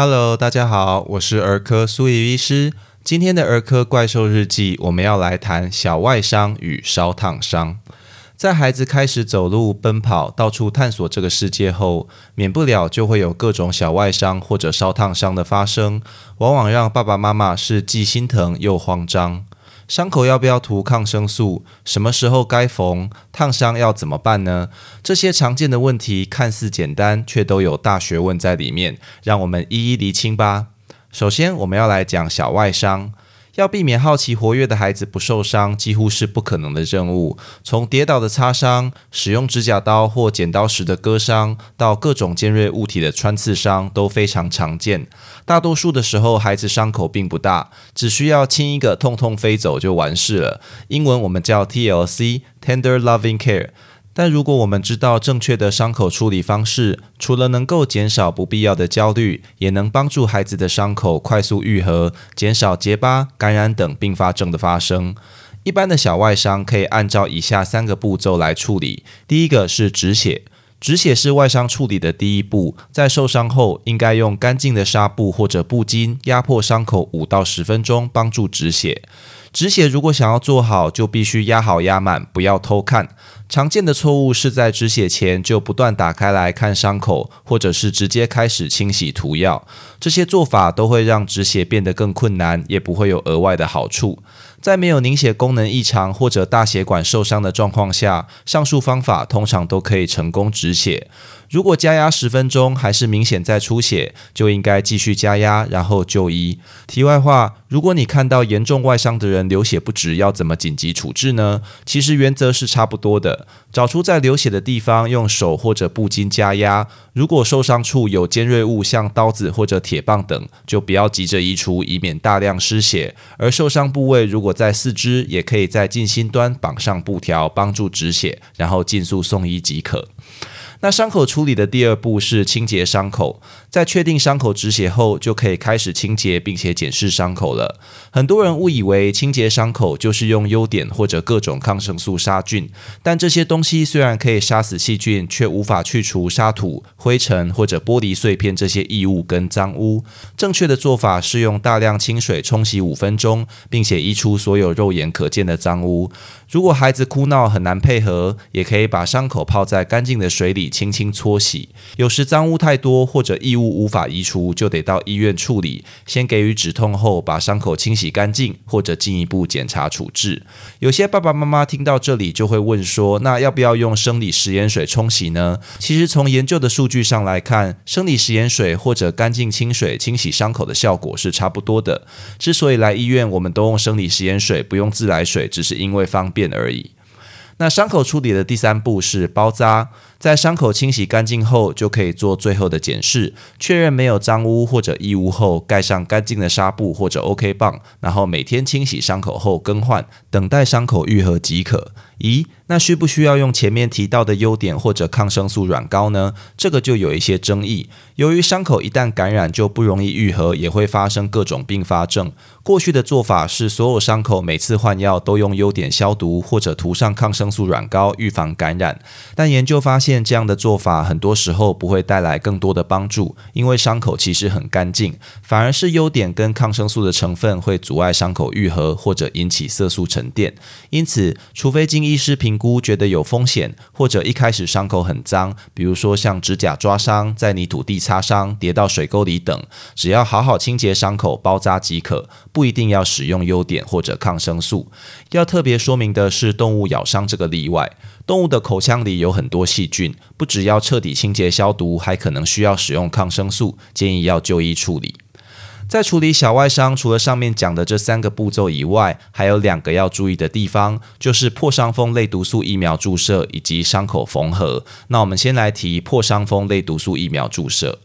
Hello，大家好，我是儿科苏怡医师。今天的儿科怪兽日记，我们要来谈小外伤与烧烫伤。在孩子开始走路、奔跑、到处探索这个世界后，免不了就会有各种小外伤或者烧烫伤的发生，往往让爸爸妈妈是既心疼又慌张。伤口要不要涂抗生素？什么时候该缝？烫伤要怎么办呢？这些常见的问题看似简单，却都有大学问在里面，让我们一一厘清吧。首先，我们要来讲小外伤。要避免好奇活跃的孩子不受伤，几乎是不可能的任务。从跌倒的擦伤、使用指甲刀或剪刀时的割伤，到各种尖锐物体的穿刺伤，都非常常见。大多数的时候，孩子伤口并不大，只需要亲一个，痛痛飞走就完事了。英文我们叫 TLC（Tender Loving Care）。但如果我们知道正确的伤口处理方式，除了能够减少不必要的焦虑，也能帮助孩子的伤口快速愈合，减少结疤、感染等并发症的发生。一般的小外伤可以按照以下三个步骤来处理。第一个是止血，止血是外伤处理的第一步，在受伤后应该用干净的纱布或者布巾压迫伤口五到十分钟，帮助止血。止血如果想要做好，就必须压好压满，不要偷看。常见的错误是在止血前就不断打开来看伤口，或者是直接开始清洗涂药。这些做法都会让止血变得更困难，也不会有额外的好处。在没有凝血功能异常或者大血管受伤的状况下，上述方法通常都可以成功止血。如果加压十分钟还是明显在出血，就应该继续加压，然后就医。题外话，如果你看到严重外伤的人流血不止，要怎么紧急处置呢？其实原则是差不多的，找出在流血的地方，用手或者布巾加压。如果受伤处有尖锐物，像刀子或者铁棒等，就不要急着移除，以免大量失血。而受伤部位如果在四肢，也可以在近心端绑上布条，帮助止血，然后尽速送医即可。那伤口处理的第二步是清洁伤口，在确定伤口止血后，就可以开始清洁并且检视伤口了。很多人误以为清洁伤口就是用优点或者各种抗生素杀菌，但这些东西虽然可以杀死细菌，却无法去除沙土、灰尘或者玻璃碎片这些异物跟脏污。正确的做法是用大量清水冲洗五分钟，并且移出所有肉眼可见的脏污。如果孩子哭闹很难配合，也可以把伤口泡在干净的水里轻轻搓洗。有时脏污太多或者异物无法移除，就得到医院处理。先给予止痛后，把伤口清洗干净，或者进一步检查处置。有些爸爸妈妈听到这里就会问说：那要不要用生理食盐水冲洗呢？其实从研究的数据上来看，生理食盐水或者干净清水清洗伤口的效果是差不多的。之所以来医院我们都用生理食盐水，不用自来水，只是因为方便。而已。那伤口处理的第三步是包扎，在伤口清洗干净后，就可以做最后的检视，确认没有脏污或者异物后，盖上干净的纱布或者 OK 棒，然后每天清洗伤口后更换，等待伤口愈合即可。咦？那需不需要用前面提到的优点或者抗生素软膏呢？这个就有一些争议。由于伤口一旦感染就不容易愈合，也会发生各种并发症。过去的做法是所有伤口每次换药都用优点消毒，或者涂上抗生素软膏预防感染。但研究发现，这样的做法很多时候不会带来更多的帮助，因为伤口其实很干净，反而是优点跟抗生素的成分会阻碍伤口愈合，或者引起色素沉淀。因此，除非经医师评。估觉得有风险，或者一开始伤口很脏，比如说像指甲抓伤、在泥土地擦伤、跌到水沟里等，只要好好清洁伤口、包扎即可，不一定要使用优点或者抗生素。要特别说明的是，动物咬伤这个例外，动物的口腔里有很多细菌，菌不只要彻底清洁消毒，还可能需要使用抗生素，建议要就医处理。在处理小外伤，除了上面讲的这三个步骤以外，还有两个要注意的地方，就是破伤风类毒素疫苗注射以及伤口缝合。那我们先来提破伤风类毒素疫苗注射。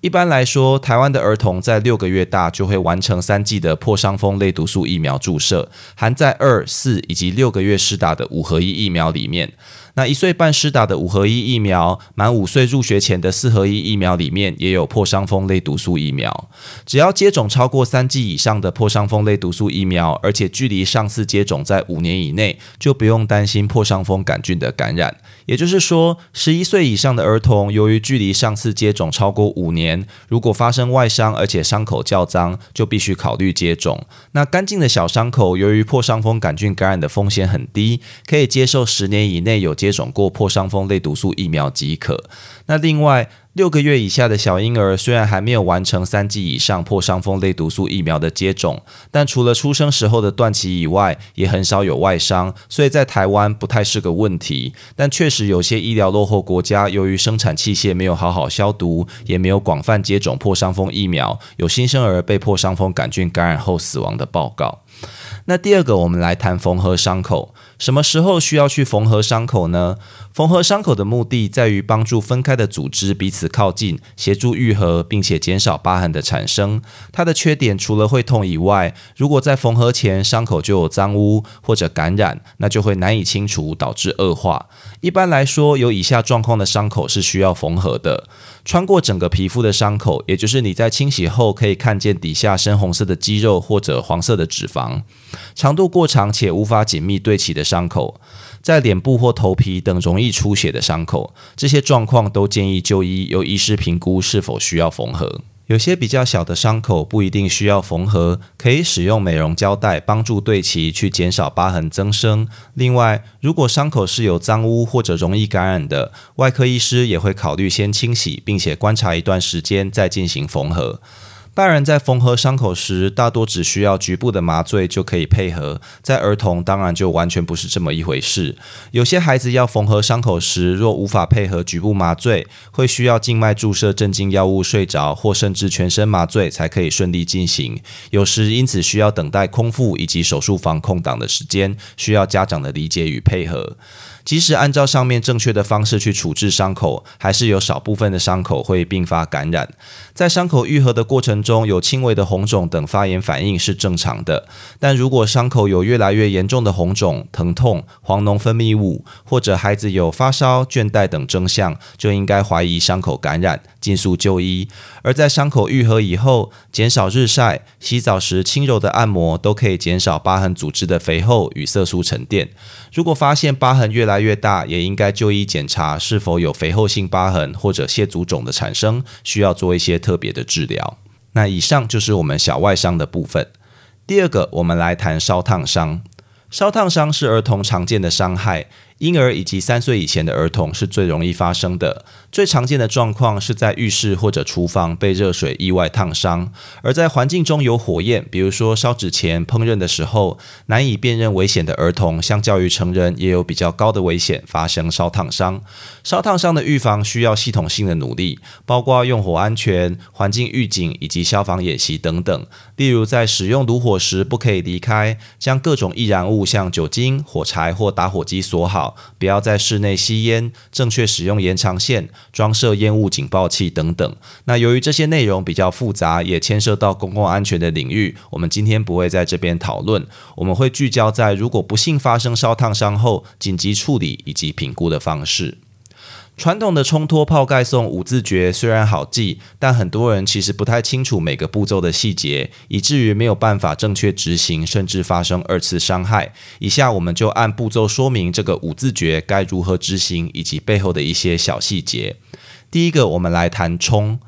一般来说，台湾的儿童在六个月大就会完成三剂的破伤风类毒素疫苗注射，含在二、四以及六个月施打的五合一疫苗里面。那一岁半施打的五合一疫苗，满五岁入学前的四合一疫苗里面也有破伤风类毒素疫苗。只要接种超过三剂以上的破伤风类毒素疫苗，而且距离上次接种在五年以内，就不用担心破伤风杆菌的感染。也就是说，十一岁以上的儿童，由于距离上次接种超过五年，如果发生外伤而且伤口较脏，就必须考虑接种。那干净的小伤口，由于破伤风杆菌感染的风险很低，可以接受十年以内有接种过破伤风类毒素疫苗即可。那另外，六个月以下的小婴儿虽然还没有完成三剂以上破伤风类毒素疫苗的接种，但除了出生时候的断脐以外，也很少有外伤，所以在台湾不太是个问题。但确实有些医疗落后国家，由于生产器械没有好好消毒，也没有广泛接种破伤风疫苗，有新生儿被破伤风杆菌感染后死亡的报告。那第二个，我们来谈缝合伤口。什么时候需要去缝合伤口呢？缝合伤口的目的在于帮助分开的组织彼此靠近，协助愈合，并且减少疤痕的产生。它的缺点除了会痛以外，如果在缝合前伤口就有脏污或者感染，那就会难以清除，导致恶化。一般来说，有以下状况的伤口是需要缝合的：穿过整个皮肤的伤口，也就是你在清洗后可以看见底下深红色的肌肉或者黄色的脂肪。长度过长且无法紧密对齐的伤口，在脸部或头皮等容易出血的伤口，这些状况都建议就医，由医师评估是否需要缝合。有些比较小的伤口不一定需要缝合，可以使用美容胶带帮助对齐，去减少疤痕增生。另外，如果伤口是有脏污或者容易感染的，外科医师也会考虑先清洗，并且观察一段时间再进行缝合。大人在缝合伤口时，大多只需要局部的麻醉就可以配合；在儿童，当然就完全不是这么一回事。有些孩子要缝合伤口时，若无法配合局部麻醉，会需要静脉注射镇静药物睡着，或甚至全身麻醉才可以顺利进行。有时因此需要等待空腹以及手术房空档的时间，需要家长的理解与配合。即使按照上面正确的方式去处置伤口，还是有少部分的伤口会并发感染。在伤口愈合的过程中，有轻微的红肿等发炎反应是正常的。但如果伤口有越来越严重的红肿、疼痛、黄脓分泌物，或者孩子有发烧、倦怠等征象，就应该怀疑伤口感染，尽速就医。而在伤口愈合以后，减少日晒、洗澡时轻柔的按摩，都可以减少疤痕组织的肥厚与色素沉淀。如果发现疤痕越来越大，也应该就医检查是否有肥厚性疤痕或者蟹足肿的产生，需要做一些特别的治疗。那以上就是我们小外伤的部分。第二个，我们来谈烧烫伤。烧烫伤是儿童常见的伤害。婴儿以及三岁以前的儿童是最容易发生的。最常见的状况是在浴室或者厨房被热水意外烫伤，而在环境中有火焰，比如说烧纸钱、烹饪的时候，难以辨认危险的儿童，相较于成人也有比较高的危险发生烧烫伤。烧烫伤的预防需要系统性的努力，包括用火安全、环境预警以及消防演习等等。例如，在使用炉火时不可以离开，将各种易燃物像酒精、火柴或打火机锁好。不要在室内吸烟，正确使用延长线，装设烟雾警报器等等。那由于这些内容比较复杂，也牵涉到公共安全的领域，我们今天不会在这边讨论。我们会聚焦在如果不幸发生烧烫伤后，紧急处理以及评估的方式。传统的冲脱泡盖送五字诀虽然好记，但很多人其实不太清楚每个步骤的细节，以至于没有办法正确执行，甚至发生二次伤害。以下我们就按步骤说明这个五字诀该如何执行，以及背后的一些小细节。第一个，我们来谈冲。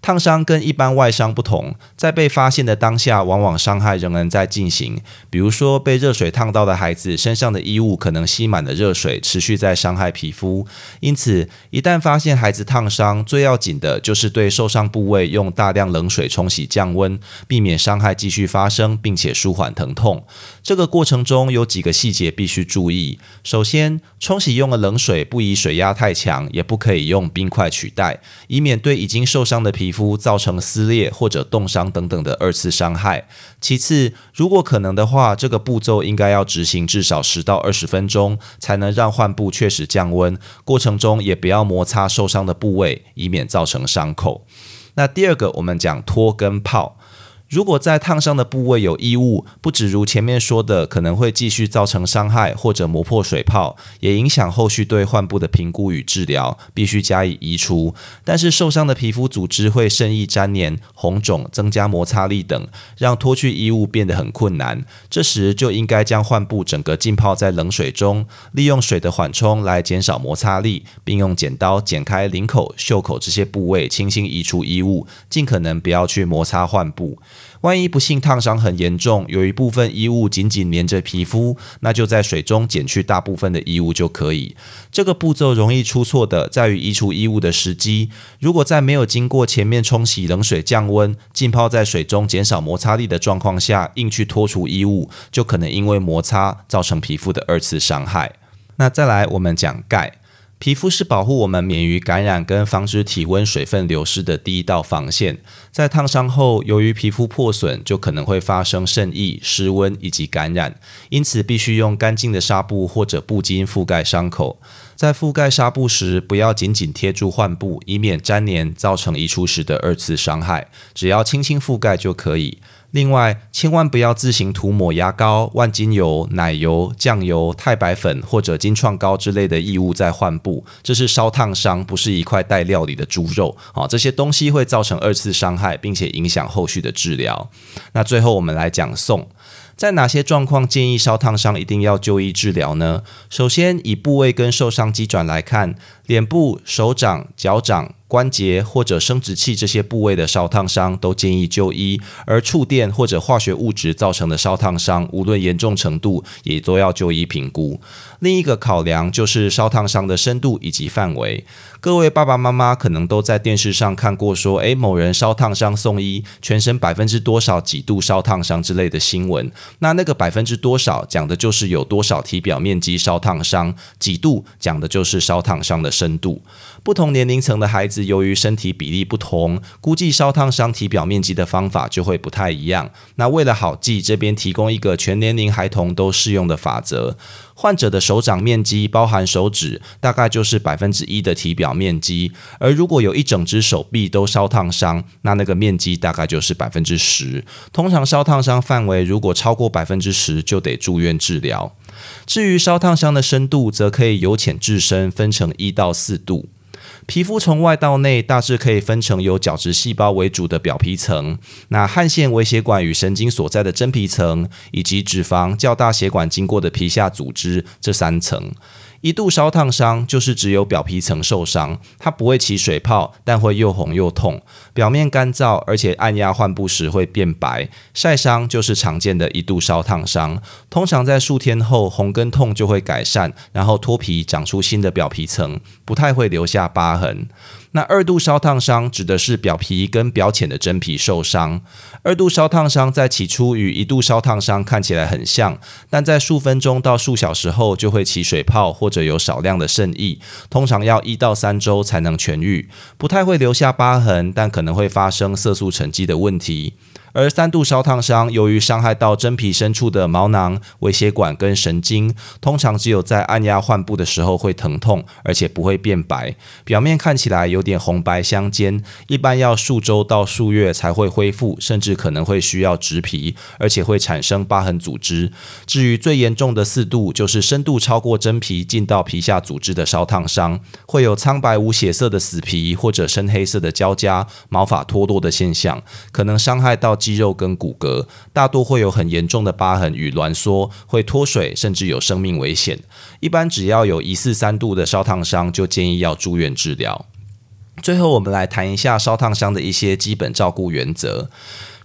烫伤跟一般外伤不同，在被发现的当下，往往伤害仍然在进行。比如说，被热水烫到的孩子身上的衣物可能吸满了热水，持续在伤害皮肤。因此，一旦发现孩子烫伤，最要紧的就是对受伤部位用大量冷水冲洗降温，避免伤害继续发生，并且舒缓疼痛。这个过程中有几个细节必须注意。首先，冲洗用的冷水不宜水压太强，也不可以用冰块取代，以免对已经受伤的皮。肤肤造成撕裂或者冻伤等等的二次伤害。其次，如果可能的话，这个步骤应该要执行至少十到二十分钟，才能让患部确实降温。过程中也不要摩擦受伤的部位，以免造成伤口。那第二个，我们讲脱跟泡。如果在烫伤的部位有异物，不止如前面说的，可能会继续造成伤害或者磨破水泡，也影响后续对患部的评估与治疗，必须加以移除。但是受伤的皮肤组织会渗溢粘连、红肿、增加摩擦力等，让脱去衣物变得很困难。这时就应该将患部整个浸泡在冷水中，利用水的缓冲来减少摩擦力，并用剪刀剪开领口、袖口这些部位，轻轻移除衣物，尽可能不要去摩擦患部。万一不幸烫伤很严重，有一部分衣物紧紧粘着皮肤，那就在水中剪去大部分的衣物就可以。这个步骤容易出错的在于移除衣物的时机。如果在没有经过前面冲洗、冷水降温、浸泡在水中减少摩擦力的状况下，硬去脱除衣物，就可能因为摩擦造成皮肤的二次伤害。那再来，我们讲钙。皮肤是保护我们免于感染跟防止体温水分流失的第一道防线。在烫伤后，由于皮肤破损，就可能会发生渗液、失温以及感染，因此必须用干净的纱布或者布巾覆盖伤口。在覆盖纱布时，不要紧紧贴住患部，以免粘连造成移除时的二次伤害。只要轻轻覆盖就可以。另外，千万不要自行涂抹牙膏、万金油、奶油、酱油、太白粉或者金创膏之类的异物在患部，这是烧烫伤，不是一块带料理的猪肉。好，这些东西会造成二次伤害，并且影响后续的治疗。那最后我们来讲送。在哪些状况建议烧烫伤一定要就医治疗呢？首先，以部位跟受伤机转来看，脸部、手掌、脚掌。关节或者生殖器这些部位的烧烫伤都建议就医，而触电或者化学物质造成的烧烫伤，无论严重程度，也都要就医评估。另一个考量就是烧烫伤的深度以及范围。各位爸爸妈妈可能都在电视上看过说，诶，某人烧烫伤送医，全身百分之多少几度烧烫伤之类的新闻。那那个百分之多少讲的就是有多少体表面积烧烫伤，几度讲的就是烧烫伤的深度。不同年龄层的孩子，由于身体比例不同，估计烧烫伤体表面积的方法就会不太一样。那为了好记，这边提供一个全年龄孩童都适用的法则：患者的手掌面积包含手指，大概就是百分之一的体表面积；而如果有一整只手臂都烧烫伤，那那个面积大概就是百分之十。通常烧烫伤范围如果超过百分之十，就得住院治疗。至于烧烫伤的深度，则可以由浅至深，分成一到四度。皮肤从外到内大致可以分成由角质细胞为主的表皮层，那汗腺、微血管与神经所在的真皮层，以及脂肪、较大血管经过的皮下组织这三层。一度烧烫伤就是只有表皮层受伤，它不会起水泡，但会又红又痛，表面干燥，而且按压患部时会变白。晒伤就是常见的一度烧烫伤，通常在数天后红跟痛就会改善，然后脱皮长出新的表皮层，不太会留下疤痕。那二度烧烫伤指的是表皮跟表浅的真皮受伤。二度烧烫伤在起初与一度烧烫伤看起来很像，但在数分钟到数小时后就会起水泡或者有少量的渗液，通常要一到三周才能痊愈，不太会留下疤痕，但可能会发生色素沉积的问题。而三度烧烫伤，由于伤害到真皮深处的毛囊、微血管跟神经，通常只有在按压患部的时候会疼痛，而且不会变白，表面看起来有点红白相间，一般要数周到数月才会恢复，甚至可能会需要植皮，而且会产生疤痕组织。至于最严重的四度，就是深度超过真皮进到皮下组织的烧烫伤，会有苍白无血色的死皮或者深黑色的胶痂、毛发脱落的现象，可能伤害到。肌肉跟骨骼大多会有很严重的疤痕与挛缩，会脱水，甚至有生命危险。一般只要有疑似三度的烧烫伤，就建议要住院治疗。最后，我们来谈一下烧烫伤的一些基本照顾原则。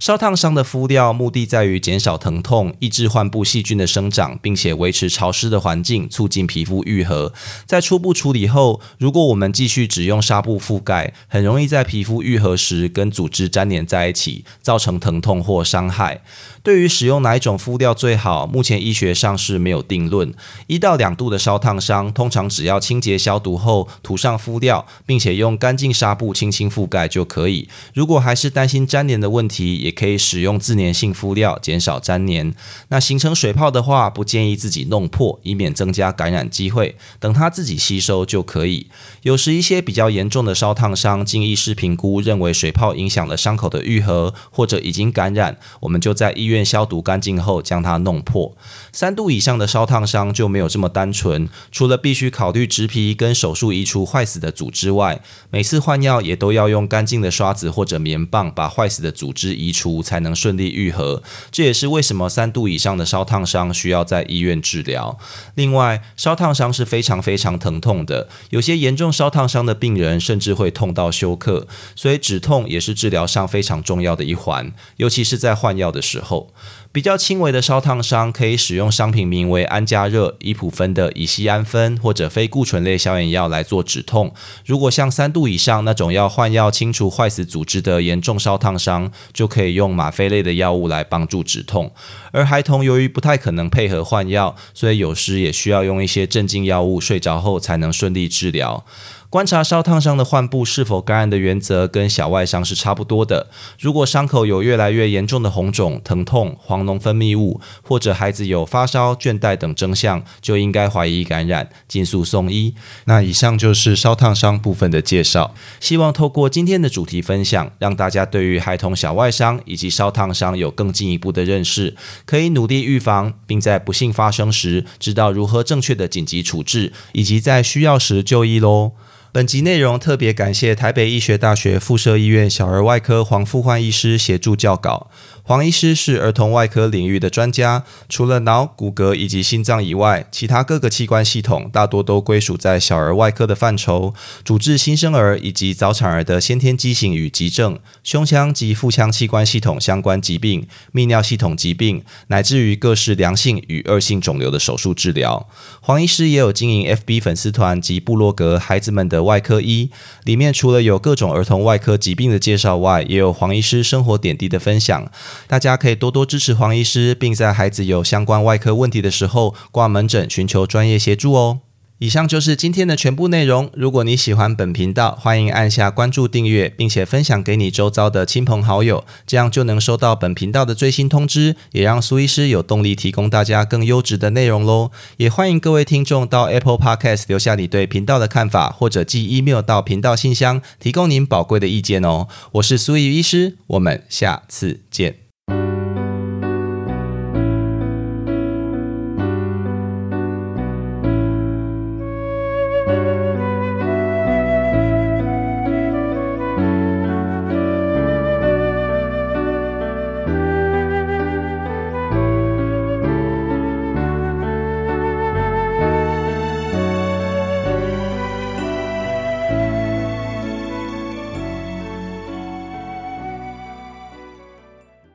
烧烫伤的敷料目的在于减少疼痛，抑制患部细菌的生长，并且维持潮湿的环境，促进皮肤愈合。在初步处理后，如果我们继续只用纱布覆盖，很容易在皮肤愈合时跟组织粘连在一起，造成疼痛或伤害。对于使用哪一种敷料最好，目前医学上是没有定论。一到两度的烧烫伤，通常只要清洁消毒后涂上敷料，并且用干净纱布轻轻覆盖就可以。如果还是担心粘连的问题，也可以使用自粘性敷料减少粘连。那形成水泡的话，不建议自己弄破，以免增加感染机会。等它自己吸收就可以。有时一些比较严重的烧烫伤，经医师评估认为水泡影响了伤口的愈合，或者已经感染，我们就在医院院消毒干净后将它弄破。三度以上的烧烫伤就没有这么单纯，除了必须考虑植皮跟手术移除坏死的组织外，每次换药也都要用干净的刷子或者棉棒把坏死的组织移除，才能顺利愈合。这也是为什么三度以上的烧烫伤需要在医院治疗。另外，烧烫伤是非常非常疼痛的，有些严重烧烫伤的病人甚至会痛到休克，所以止痛也是治疗上非常重要的一环，尤其是在换药的时候。比较轻微的烧烫伤，可以使用商品名为安加热、伊普芬的乙酰氨酚或者非固醇类消炎药来做止痛。如果像三度以上那种要换药清除坏死组织的严重烧烫伤，就可以用吗啡类的药物来帮助止痛。而孩童由于不太可能配合换药，所以有时也需要用一些镇静药物，睡着后才能顺利治疗。观察烧烫伤的患部是否感染的原则跟小外伤是差不多的。如果伤口有越来越严重的红肿、疼痛、黄脓分泌物，或者孩子有发烧、倦怠等征象，就应该怀疑感染，尽速送医。那以上就是烧烫伤部分的介绍。希望透过今天的主题分享，让大家对于孩童小外伤以及烧烫伤有更进一步的认识，可以努力预防，并在不幸发生时知道如何正确的紧急处置，以及在需要时就医喽。本集内容特别感谢台北医学大学附设医院小儿外科黄富焕医师协助校稿。黄医师是儿童外科领域的专家，除了脑、骨骼以及心脏以外，其他各个器官系统大多都归属在小儿外科的范畴，主治新生儿以及早产儿的先天畸形与急症、胸腔及腹腔器官系统相关疾病、泌尿系统疾病，乃至于各式良性与恶性肿瘤的手术治疗。黄医师也有经营 FB 粉丝团及部落格“孩子们的外科医”，里面除了有各种儿童外科疾病的介绍外，也有黄医师生活点滴的分享。大家可以多多支持黄医师，并在孩子有相关外科问题的时候挂门诊，寻求专业协助哦。以上就是今天的全部内容。如果你喜欢本频道，欢迎按下关注、订阅，并且分享给你周遭的亲朋好友，这样就能收到本频道的最新通知，也让苏医师有动力提供大家更优质的内容喽。也欢迎各位听众到 Apple Podcast 留下你对频道的看法，或者寄 email 到频道信箱，提供您宝贵的意见哦。我是苏医医师，我们下次见。